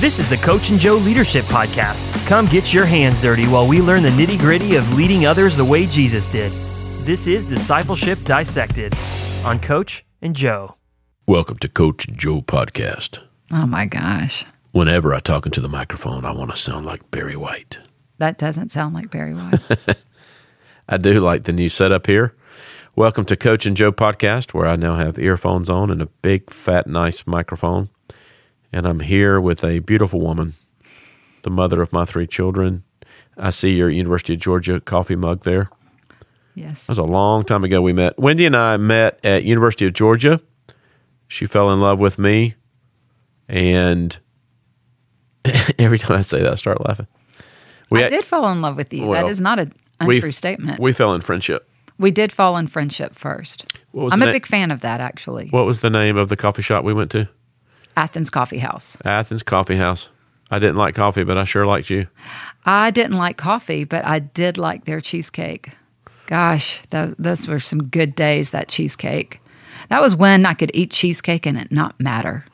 This is the Coach and Joe Leadership Podcast. Come get your hands dirty while we learn the nitty gritty of leading others the way Jesus did. This is Discipleship Dissected on Coach and Joe. Welcome to Coach and Joe Podcast. Oh my gosh. Whenever I talk into the microphone, I want to sound like Barry White. That doesn't sound like Barry White. I do like the new setup here. Welcome to Coach and Joe Podcast, where I now have earphones on and a big, fat, nice microphone. And I'm here with a beautiful woman, the mother of my three children. I see your University of Georgia coffee mug there. yes. That was a long time ago we met. Wendy and I met at University of Georgia. She fell in love with me, and every time I say that, I start laughing. We I did fall in love with you. Well, that is not an we- untrue statement. We fell in friendship. we did fall in friendship first. I'm a na- big fan of that, actually. What was the name of the coffee shop we went to? Athens Coffee House. Athens Coffee House. I didn't like coffee, but I sure liked you. I didn't like coffee, but I did like their cheesecake. Gosh, tho- those were some good days, that cheesecake. That was when I could eat cheesecake and it not matter.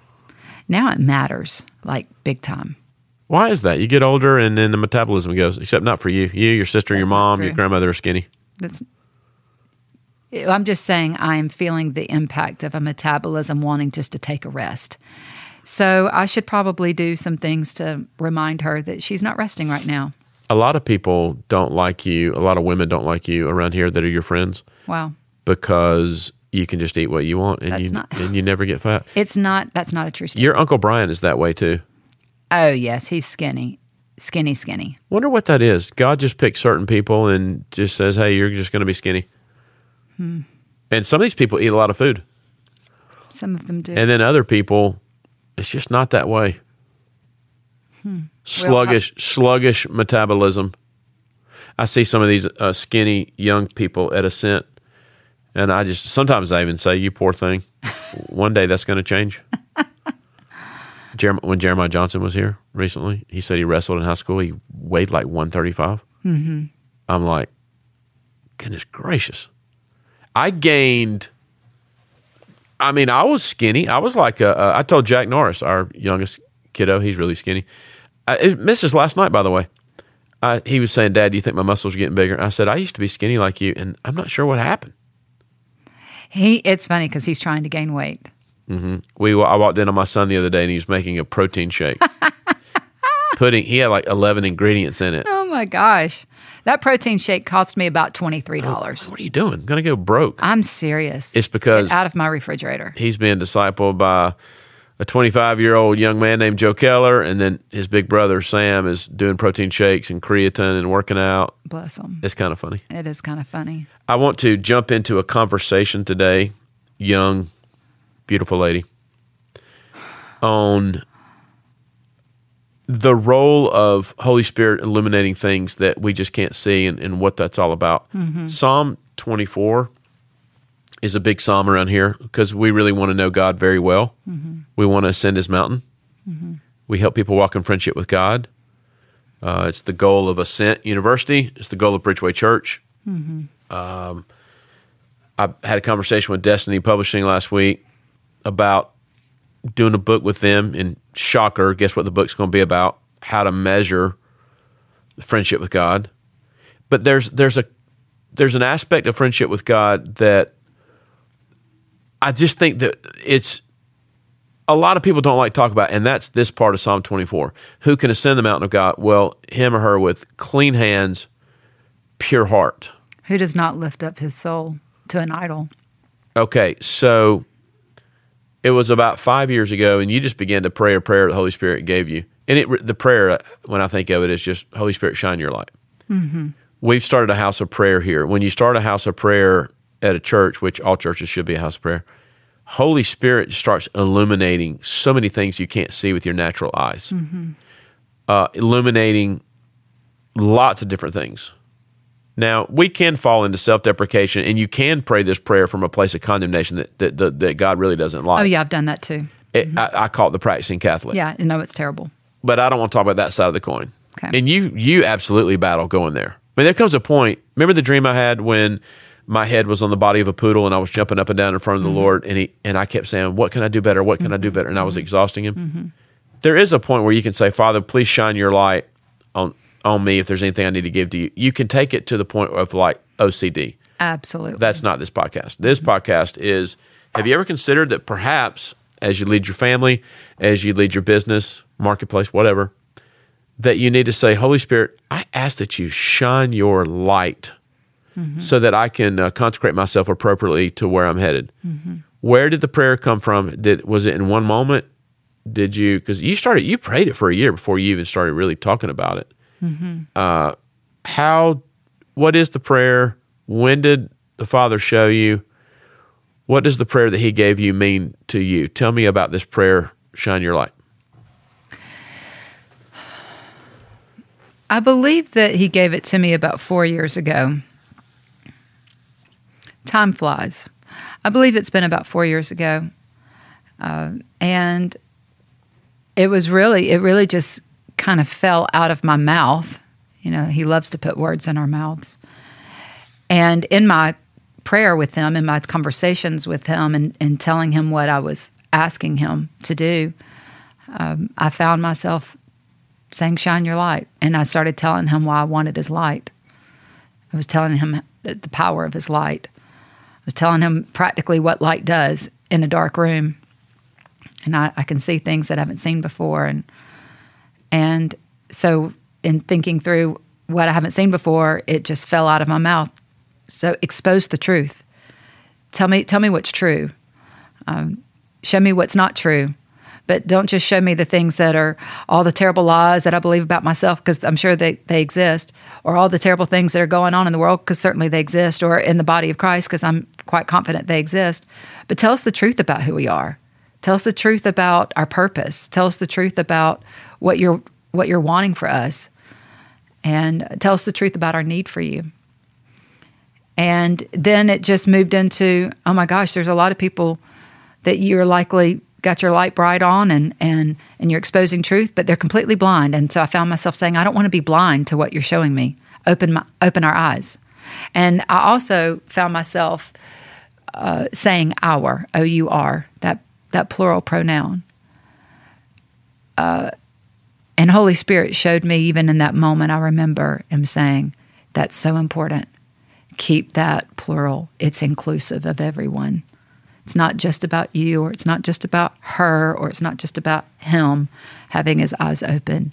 Now it matters, like big time. Why is that? You get older and then the metabolism goes, except not for you. You, your sister, your That's not mom, your grandmother are skinny. That's. I'm just saying I am feeling the impact of a metabolism wanting just to take a rest. So I should probably do some things to remind her that she's not resting right now. A lot of people don't like you. A lot of women don't like you around here that are your friends Wow. because you can just eat what you want and That's you not- and you never get fat. It's not, that's not a true statement. Your uncle Brian is that way too. Oh, yes, he's skinny. Skinny, skinny. Wonder what that is. God just picks certain people and just says, "Hey, you're just going to be skinny." Hmm. And some of these people eat a lot of food, Some of them do. and then other people, it's just not that way. Sluggish, sluggish metabolism. I see some of these uh, skinny young people at Ascent, and I just sometimes I even say, "You poor thing." One day that's going to change. Jerem- when Jeremiah Johnson was here recently, he said he wrestled in high school. He weighed like 135. Mm-hmm. I'm like, goodness gracious. I gained, I mean, I was skinny. I was like, a, a, I told Jack Norris, our youngest kiddo, he's really skinny. I it missed this last night, by the way. I, he was saying, Dad, do you think my muscles are getting bigger? I said, I used to be skinny like you, and I'm not sure what happened. he, it's funny because he's trying to gain weight. Mm-hmm. we I walked in on my son the other day and he was making a protein shake. Putting he had like eleven ingredients in it. Oh my gosh. That protein shake cost me about $23. What are you doing? gonna go broke. I'm serious. It's because Get out of my refrigerator. he's being discipled by a 25 year old young man named Joe Keller, and then his big brother Sam is doing protein shakes and creatine and working out. Bless him. It's kind of funny. It is kind of funny. I want to jump into a conversation today, young, beautiful lady, on the role of Holy Spirit illuminating things that we just can't see and, and what that's all about. Mm-hmm. Psalm 24 is a big psalm around here because we really want to know God very well. Mm-hmm. We want to ascend his mountain. Mm-hmm. We help people walk in friendship with God. Uh, it's the goal of Ascent University. It's the goal of Bridgeway Church. Um, I had a conversation with Destiny Publishing last week about doing a book with them. And shocker, guess what the book's going to be about? How to measure friendship with God. But there's there's a there's an aspect of friendship with God that I just think that it's a lot of people don't like to talk about, and that's this part of Psalm 24. Who can ascend the mountain of God? Well, him or her with clean hands, pure heart. Who does not lift up his soul to an idol? Okay, so it was about five years ago, and you just began to pray a prayer the Holy Spirit gave you. And it, the prayer, when I think of it, is just Holy Spirit, shine your light. We've started a house of prayer here. When you start a house of prayer at a church, which all churches should be a house of prayer, Holy Spirit starts illuminating so many things you can't see with your natural eyes, uh, illuminating lots of different things. Now, we can fall into self deprecation, and you can pray this prayer from a place of condemnation that, that, that, that God really doesn't like. Oh, yeah, I've done that too. It, mm-hmm. I, I call it the practicing Catholic. Yeah, I know it's terrible. But I don't want to talk about that side of the coin. Okay. And you you absolutely battle going there. I mean, there comes a point. Remember the dream I had when my head was on the body of a poodle and I was jumping up and down in front of the mm-hmm. Lord, and he and I kept saying, "What can I do better? What can I do mm-hmm. better?" And I was exhausting him. there is a point where you can say, Father, please shine your light on on me if there's anything I need to give to you. You can take it to the point of like OCD. Absolutely. That's not this podcast. This mm-hmm. podcast is have you ever considered that perhaps as you lead your family, as you lead your business, marketplace, whatever, that you need to say, Holy Spirit, I ask that you shine your light mm-hmm. so that I can uh, consecrate myself appropriately to where I'm headed. Mm-hmm. Where did the prayer come from? Did was it in one moment? Did you because you started you prayed it for a year before you even started really talking about it? Uh, how? What is the prayer? When did the Father show you? What does the prayer that He gave you mean to you? Tell me about this prayer. Shine your light. I believe that he gave it to me about four years ago. Time flies. I believe it's been about four years ago. Uh, and it was really, it really just kind of fell out of my mouth. You know, he loves to put words in our mouths. And in my prayer with him, in my conversations with him, and, and telling him what I was asking him to do, um, I found myself saying, Shine your light. And I started telling him why I wanted his light. I was telling him the power of his light. I was telling him practically what light does in a dark room. And I, I can see things that I haven't seen before. And, and so, in thinking through what I haven't seen before, it just fell out of my mouth. So, expose the truth. Tell me, tell me what's true. Um, show me what's not true but don't just show me the things that are all the terrible lies that I believe about myself because I'm sure they, they exist, or all the terrible things that are going on in the world because certainly they exist, or in the body of Christ because I'm quite confident they exist. But tell us the truth about who we are. Tell us the truth about our purpose. Tell us the truth about what you're what you're wanting for us, and tell us the truth about our need for you. And then it just moved into, oh my gosh, there's a lot of people that you're likely got your light bright on and and and you're exposing truth, but they're completely blind. And so I found myself saying, I don't want to be blind to what you're showing me. Open my open our eyes. And I also found myself uh, saying our O U R that that plural pronoun. Uh, and Holy Spirit showed me even in that moment. I remember Him saying, "That's so important. Keep that plural. It's inclusive of everyone." It's not just about you, or it's not just about her, or it's not just about him having his eyes open.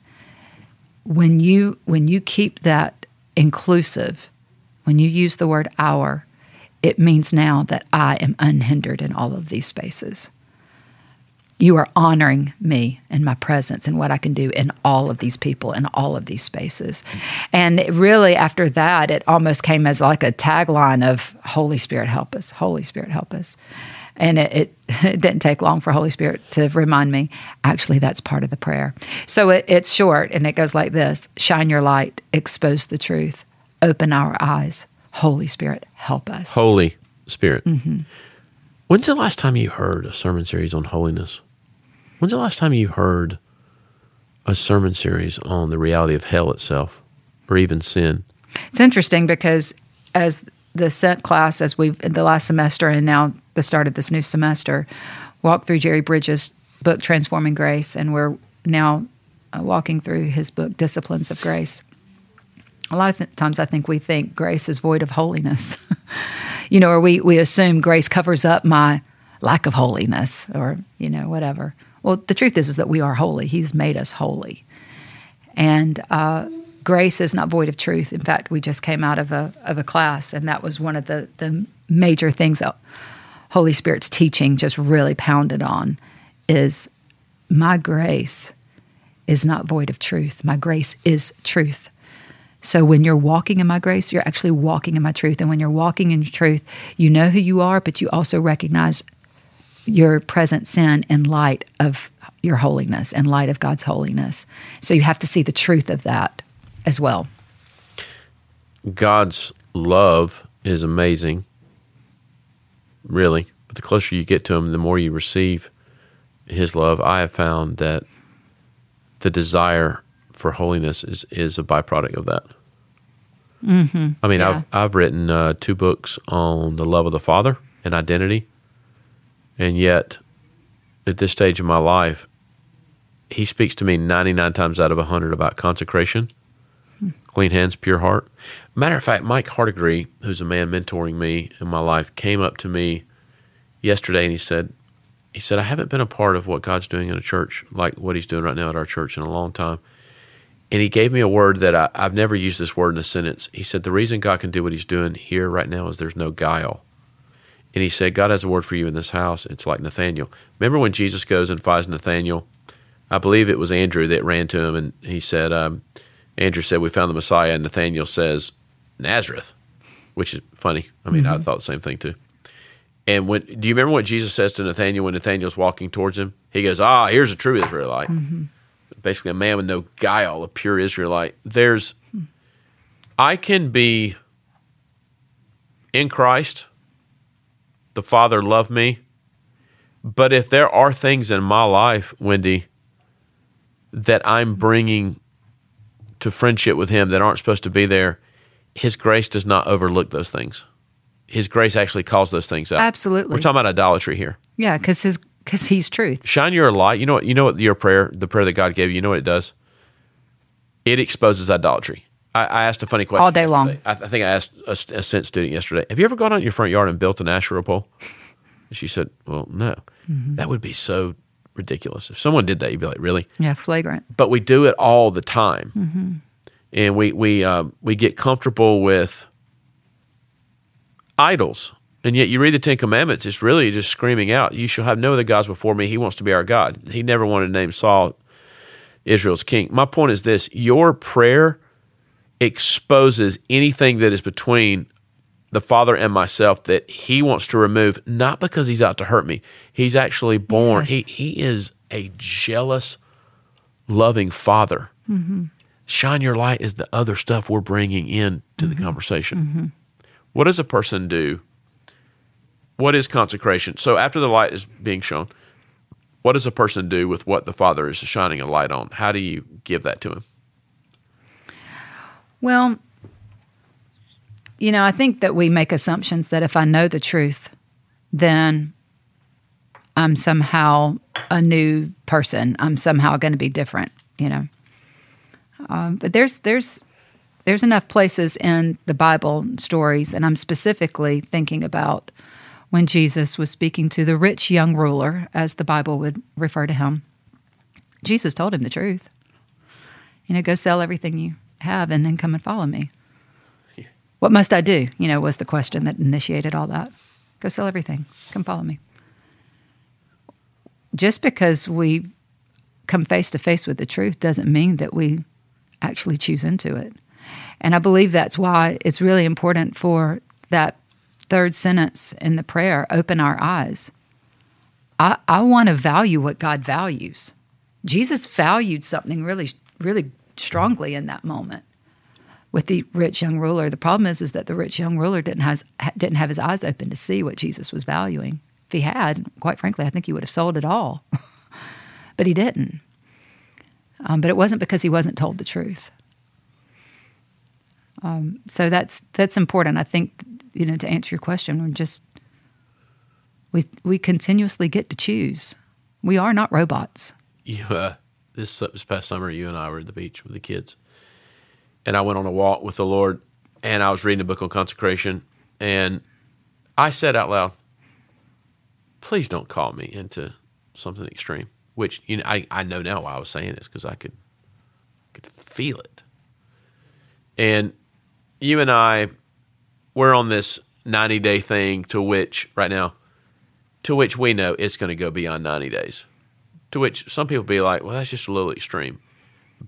When you when you keep that inclusive, when you use the word our, it means now that I am unhindered in all of these spaces. You are honoring me and my presence and what I can do in all of these people in all of these spaces. And it really, after that, it almost came as like a tagline of Holy Spirit, help us. Holy Spirit, help us. And it, it, it didn't take long for Holy Spirit to remind me, actually, that's part of the prayer. So it, it's short and it goes like this Shine your light, expose the truth, open our eyes. Holy Spirit, help us. Holy Spirit. Mm-hmm. When's the last time you heard a sermon series on holiness? When's the last time you heard a sermon series on the reality of hell itself or even sin? It's interesting because as the Ascent class, as we've in the last semester and now the start of this new semester, walked through Jerry Bridges' book Transforming Grace, and we're now uh, walking through his book Disciplines of Grace. A lot of th- times, I think we think grace is void of holiness, you know, or we we assume grace covers up my lack of holiness, or you know, whatever. Well, the truth is, is that we are holy. He's made us holy, and uh, grace is not void of truth. In fact, we just came out of a of a class, and that was one of the the major things that Holy Spirit's teaching just really pounded on is my grace is not void of truth. My grace is truth. So when you're walking in my grace, you're actually walking in my truth. And when you're walking in truth, you know who you are, but you also recognize your present sin in light of your holiness, in light of God's holiness. So you have to see the truth of that as well. God's love is amazing, really. But the closer you get to Him, the more you receive His love. I have found that the desire for holiness is, is a byproduct of that. Mm-hmm. I mean, Yeah. I've, I've written uh, two books on the love of the Father and identity. And yet, at this stage of my life, he speaks to me 99 times out of 100 about consecration, hmm. clean hands, pure heart. Matter of fact, Mike Hardigree, who's a man mentoring me in my life, came up to me yesterday and he said, he said, I haven't been a part of what God's doing in a church like what he's doing right now at our church in a long time. And he gave me a word that I, I've never used this word in a sentence. He said, The reason God can do what he's doing here right now is there's no guile. And he said, God has a word for you in this house. It's like Nathaniel. Remember when Jesus goes and finds Nathaniel? I believe it was Andrew that ran to him and he said, um, Andrew said, We found the Messiah. And Nathaniel says, Nazareth, which is funny. I mean, I thought the same thing too. And when do you remember what Jesus says to Nathaniel when Nathaniel's walking towards him? He goes, Ah, here's a true Israelite. Basically, a man with no guile, a pure Israelite. There's, I can be in Christ. The Father loved me. But if there are things in my life, Wendy, that I'm bringing to friendship with Him that aren't supposed to be there, His grace does not overlook those things. His grace actually calls those things out. Absolutely. We're talking about idolatry here. Yeah, because his because he's truth. Shine your light. You know what? You know what? Your prayer, the prayer that God gave you. You know what it does? It exposes idolatry. I, I asked a funny question All day long. yesterday. I, I think I asked a, a Sense student yesterday. Have you ever gone out in your front yard and built an Asherah pole? And she said, "Well, no. Mm-hmm. That would be so ridiculous. If someone did that, you'd be like, really? Yeah, flagrant. But we do it all the time, and we we um, we get comfortable with idols. And yet, you read the Ten Commandments; it's really just screaming out, "You shall have no other gods before me." He wants to be our God. He never wanted to name Saul Israel's king. My point is this: your prayer exposes anything that is between the Father and myself that He wants to remove, not because He's out to hurt me. He's actually born. Yes. He He is a jealous, loving Father. Mm-hmm. Shine your light is the other stuff we're bringing in to the mm-hmm. conversation. Mm-hmm. What does a person do? What is consecration? So after the light is being shown, what does a person do with what the Father is shining a light on? How do you give that to him? Well, you know, I think that we make assumptions that if I know the truth, then I'm somehow a new person. I'm somehow going to be different. You know, um, but there's there's there's enough places in the Bible stories, and I'm specifically thinking about when Jesus was speaking to the rich young ruler, as the Bible would refer to him. Jesus told him the truth. You know, go sell everything you have and then come and follow me. What must I do? You know, was the question that initiated all that. Go sell everything. Come follow me. Just because we come face to face with the truth doesn't mean that we actually choose into it. And I believe that's why it's really important for that third sentence in the prayer open our eyes. I, I want to value what God values. Jesus valued something really, really strongly in that moment with the rich young ruler. The problem is, is that the rich young ruler didn't has didn't have his eyes open to see what Jesus was valuing. If he had, quite frankly, I think he would have sold it all, but he didn't. Um, but it wasn't because he wasn't told the truth. Um, so that's that's important. I think you know to answer your question, we're just we we continuously get to choose. We are not robots. uh, this this past summer, you and I were at the beach with the kids, and I went on a walk with the Lord, and I was reading a book on consecration, and I said out loud, "Please don't call me into something extreme." Which you know, I I know now why I was saying this because I could could feel it, and you and I, we're on this ninety day thing to which right now, to which we know it's going to go beyond ninety days to which some people be like, well, that's just a little extreme.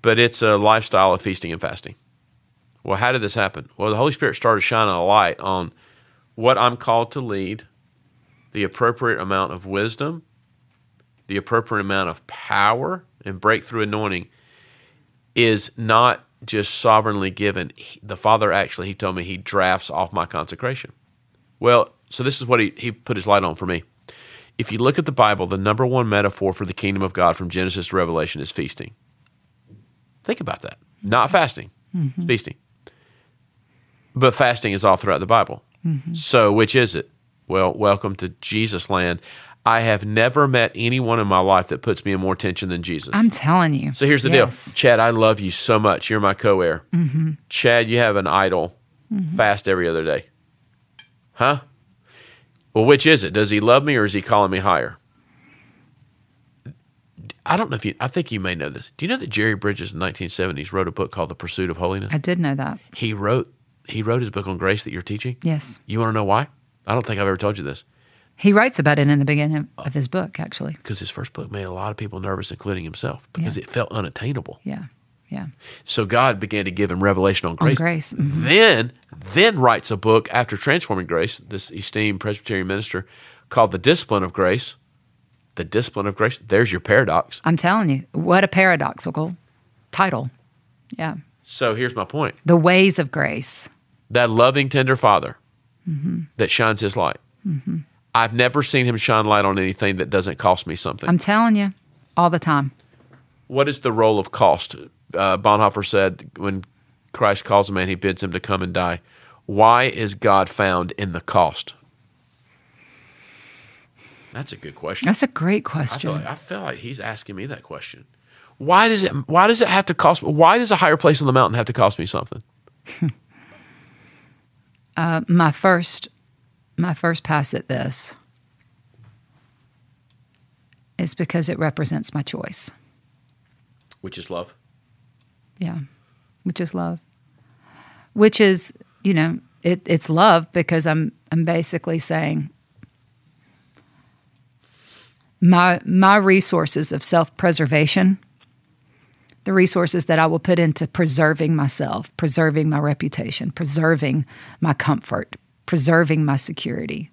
But it's a lifestyle of feasting and fasting. Well, how did this happen? Well, the Holy Spirit started shining a light on what I'm called to lead, the appropriate amount of wisdom, the appropriate amount of power and breakthrough anointing is not just sovereignly given. The Father actually, He told me, He drafts off my consecration. Well, so this is what He, he put His light on for me if you look at the Bible, the number one metaphor for the kingdom of God from Genesis to Revelation is feasting. Think about that. Not fasting, mm-hmm. it's feasting. But fasting is all throughout the Bible. Mm-hmm. So, which is it? Well, welcome to Jesus land. I have never met anyone in my life that puts me in more tension than Jesus. I'm telling you. so here's the Yes. deal Chad, I love you so much. You're my co heir. Mm-hmm. Chad, you have an idol. Mm-hmm. Fast every other day. Huh? Well, which is it? Does he love me or is he calling me higher? I don't know if you, I think you may know this. Do you know that Jerry Bridges in the 1970s wrote a book called The Pursuit of Holiness? I did know that. He wrote, he wrote his book on grace that you're teaching. Yes. You want to know why? I don't think I've ever told you this. He writes about it in the beginning of his book, actually. Because his first book made a lot of people nervous, including himself, because Yeah. it felt unattainable. Yeah. Yeah. So God began to give him revelation on On grace. grace. Mhm. Then, then writes a book after transforming grace. This esteemed Presbyterian minister called "The Discipline of Grace." The discipline of grace. There's your paradox. I'm telling you, what a paradoxical title. Yeah. So here's my point: The ways of grace. that loving, tender Father Mm-hmm. that shines His light. I've never seen Him shine light on anything that doesn't cost me something. I'm telling you, all the time. what is the role of cost? Uh, Bonhoeffer said when Christ calls a man, he bids him to come and die. Why is God found in the cost? That's a good question. That's a great I feel, question. like, I feel like he's asking me that question. Why does it? Why does it have to cost? Why does a higher place on the mountain have to cost me something? my first my first pass at this is because it represents my choice. Which is love. Yeah. Which is love. Which is, you know, it, it's love because I'm I'm basically saying my my resources of self-preservation, the resources that I will put into preserving myself, preserving my reputation, preserving my comfort, preserving my security.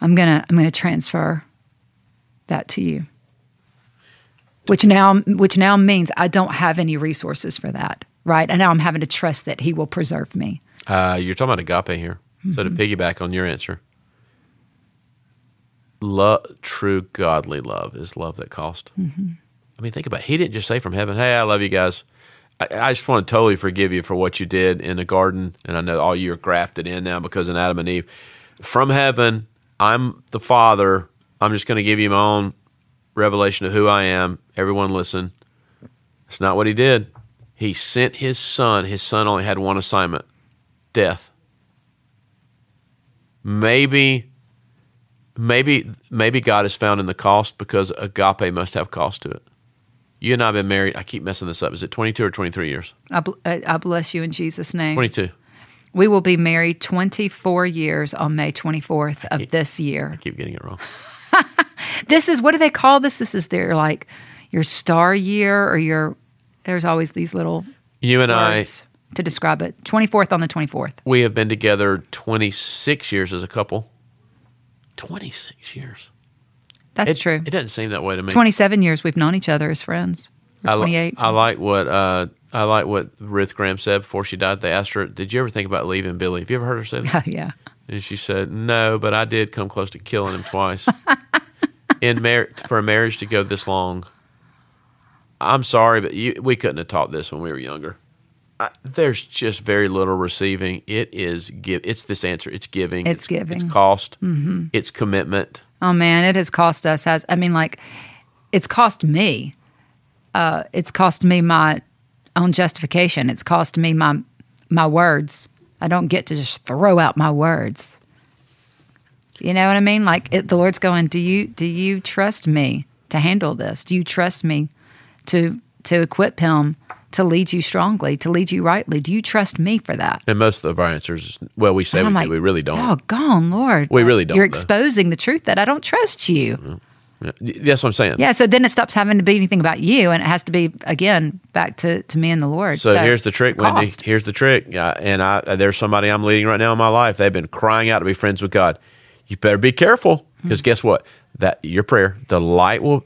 I'm to I'm to transfer that to you which now which now means I don't have any resources for that, right? And now I'm having to trust that He will preserve me. Uh, you're talking about agape here. So to piggyback on your answer, love, true godly love is love that cost. I mean, think about it. He didn't just say from heaven, "Hey, I love you guys. I, I just want to totally forgive you for what you did in the garden, and I know all you are grafted in now because of Adam and Eve. From heaven, I'm the Father. I'm just going to give you my own revelation of who I am. Everyone, listen. It's not what he did. He sent his son. His son only had one assignment death. Maybe, maybe, maybe God is found in the cost because agape must have cost to it. You and I have been married. I keep messing this up. Is it 22 or 23 years? I, bl- I I bless you in Jesus' name. 22. We will be married 24 years on May 24th of this year. I keep getting it wrong. This is what do they call this? This is their like your star year or your. There's always these little You and I, to describe it. 24th on the 24th. we have been together 26 years as a couple. 26 years. That's It, true. It doesn't seem that way to me. 27 years we've known each other as friends. We're I, li- 28. I like what uh, I like what Ruth Graham said before she died. They asked her, "Did you ever think about leaving Billy?" Have you ever heard her say that? Oh, yeah. And she said, "No, but I did come close to killing him twice." In mar- for a marriage to go this long, I'm sorry, but you, we couldn't have taught this when we were younger. I, there's just very little receiving. It is give. It's this answer. It's giving. It's giving. It's cost. Mm-hmm. It's commitment. Oh man, it has cost us. Has I mean, like, it's cost me. Uh, it's cost me my own justification. It's cost me my my words. I don't get to just throw out my words. You know what I mean? Like it, the Lord's going, do you do you trust me to handle this? Do you trust me to to equip him to lead you strongly, to lead you rightly? Do you trust me for that? And most of our answers, well, we say we do. like, We really don't. Oh, gone, Lord. We really don't, You're though. exposing the truth that I don't trust you. Mm-hmm. Yeah, That's what I'm saying. Yeah, so then it stops having to be anything about you, and it has to be again back to, to me and the Lord. So, here's the trick, Wendy. cost. Here's the trick. And I uh, there's somebody I'm leading right now in my life. They've been crying out to be friends with God. You better be careful because mm-hmm. guess what? That your prayer, the light will.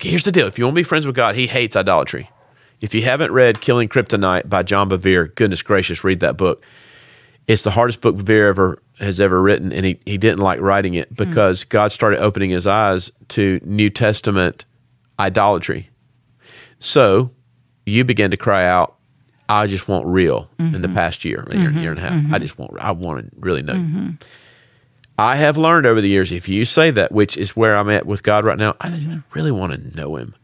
Here's the deal: if you want to be friends with God, He hates idolatry. If you haven't read "Killing Kryptonite" by John Bevere, goodness gracious, read that book. It's the hardest book Bevere ever has ever written, and he, he didn't like writing it hmm. because God started opening his eyes to New Testament idolatry. So you began to cry out, I just want real in the mm-hmm. past year, a year, mm-hmm. year and a half. I mm-hmm. just want, I want to really know. I have learned over the years if you say that, which is where I'm at with God right now, I Mm-hmm. really want to know Him.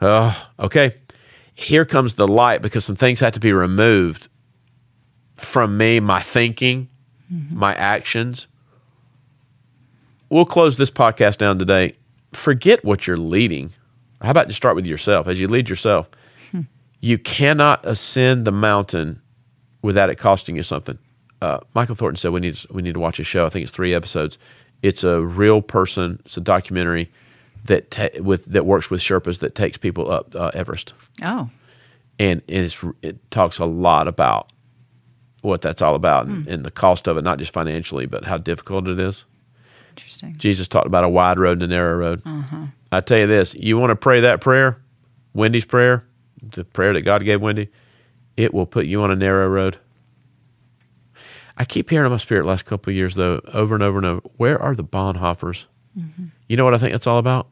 Oh, okay. Here comes the light because some things have to be removed from me, my thinking, Mm-hmm. my actions. We'll close this podcast down today. Forget what you're leading. How about you start with yourself? As you lead yourself, Hmm. you cannot ascend the mountain without it costing you something. Uh, Michael Thornton said we need we need to watch a show. I think it's three episodes. It's a real person. It's a documentary that ta- with that works with Sherpas that takes people up uh, Everest, Oh, and it's it talks a lot about what that's all about and, and the cost of it, not just financially, but how difficult it is. interesting. Jesus talked about a wide road and a narrow road. I tell you this: you want to pray that prayer, Wendy's prayer, the prayer that God gave Wendy, it will put you on a narrow road. I keep hearing in my spirit last couple of years though, over and over and over. Where are the Bonhoeffers? You know what I think that's all about?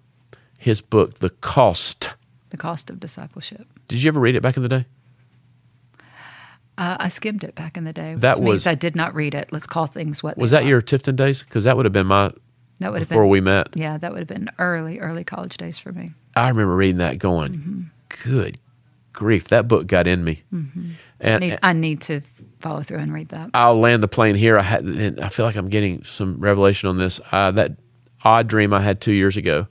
His book, The Cost. The cost of discipleship. Did you ever read it back in the day? Uh, I skimmed it back in the day. That means was- I did not read it. Let's call things what. Was that are. your Tifton days? Because that would have been my That would have before been. we met. Yeah, that would have been early, early college days for me. I remember reading that, going, Mm-hmm. "Good grief, that book got in me." I And need, I need to follow through and read that. I'll land the plane here. I had, and I feel like I'm getting some revelation on this. Uh, that odd dream I had two years ago.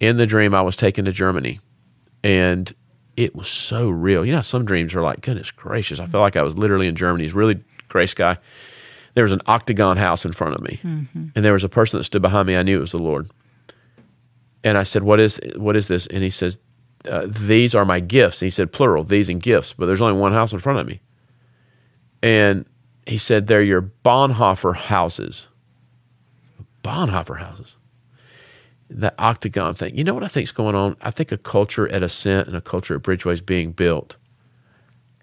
In the dream, I was taken to Germany, and it was so real. You know, some dreams are like, goodness gracious. I felt like I was literally in Germany. He's really great sky. There was an octagon house in front of me, and there was a person that stood behind me. I knew it was the Lord. And I said, "What is what is this?" And he says, uh, "These are my gifts." And he said, "Plural, these and gifts." But there's only one house in front of me. And he said, they're your Bonhoeffer houses. Bonhoeffer houses. That octagon thing. You know what I think is going on? I think a culture at Ascent and a culture at Bridgeway is being built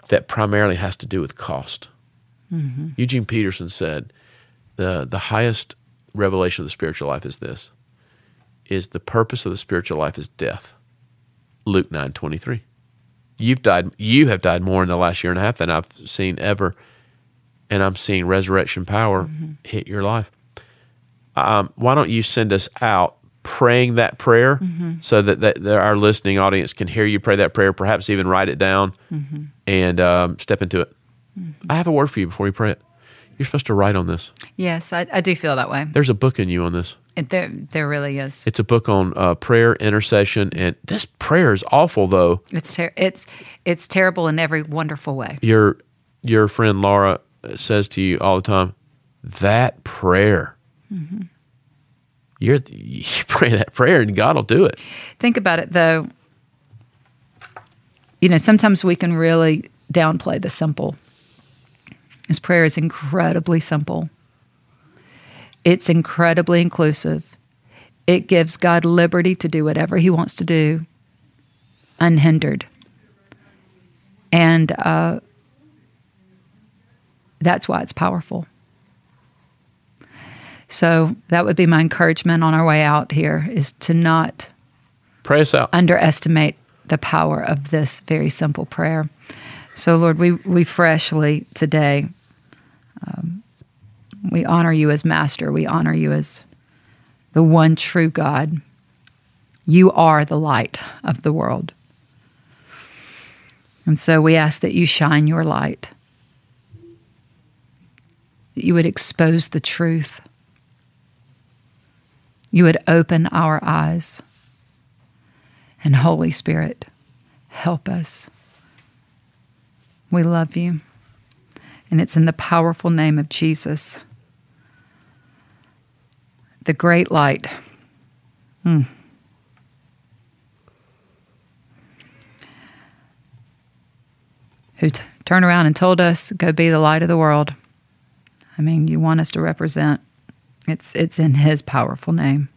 that primarily has to do with cost. Mm-hmm. Eugene Peterson said, the, the highest revelation of the spiritual life is this, is the purpose of the spiritual life is death. Luke nine twenty three. You've died. You have died more in the last year and a half than I've seen ever, and I'm seeing resurrection power hit your life. Um, why don't you send us out praying that prayer so that, that, that our listening audience can hear you pray that prayer, perhaps even write it down and um, step into it. I have a word for you before you pray it. You're supposed to write on this. Yes, I, I do feel that way. There's a book in you on this. It, there, there really is. It's a book on uh, prayer, intercession, and this prayer is awful though. It's ter- it's it's terrible in every wonderful way. your your friend Laura says to you all the time, that prayer. You're you pray that prayer and God will do it. Think about it though. You know, sometimes we can really downplay the simple. This prayer is incredibly simple. It's incredibly inclusive. It gives God liberty to do whatever He wants to do, unhindered. And uh, that's why it's powerful. So that would be my encouragement on our way out here is to not Pray us out. underestimate the power of this very simple prayer. So, Lord, we, we freshly today, um, we honor you as Master. We honor you as the one true God. You are the light of the world. And so we ask that you shine your light, that you would expose the truth, you would open our eyes. And Holy Spirit, help us. We love you. And it's in the powerful name of Jesus, the great light. Hmm. Who t- turned around and told us, go be the light of the world. I mean, you want us to represent. It's, it's in his powerful name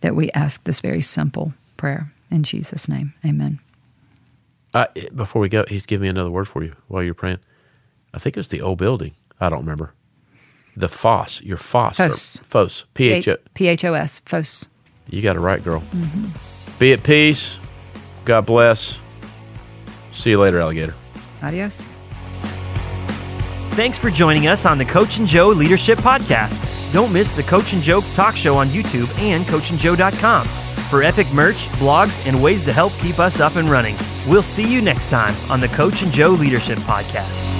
that we ask this very simple prayer. In Jesus' name, amen. Uh, before we go, he's giving me another word for you while you're praying. I think it's the old building. I don't remember. The Foss, your Foss. FOS. Phos. Phos. P H O. P H O S, Phos. You got it right, girl. Be at peace. God bless. See you later, alligator. Adios. Thanks for joining us on the Coach and Joe Leadership Podcast. Don't miss the Coach and Joe Talk Show on YouTube and coachandjoe.com for epic merch, blogs, and ways to help keep us up and running. We'll see you next time on the Coach and Joe Leadership Podcast.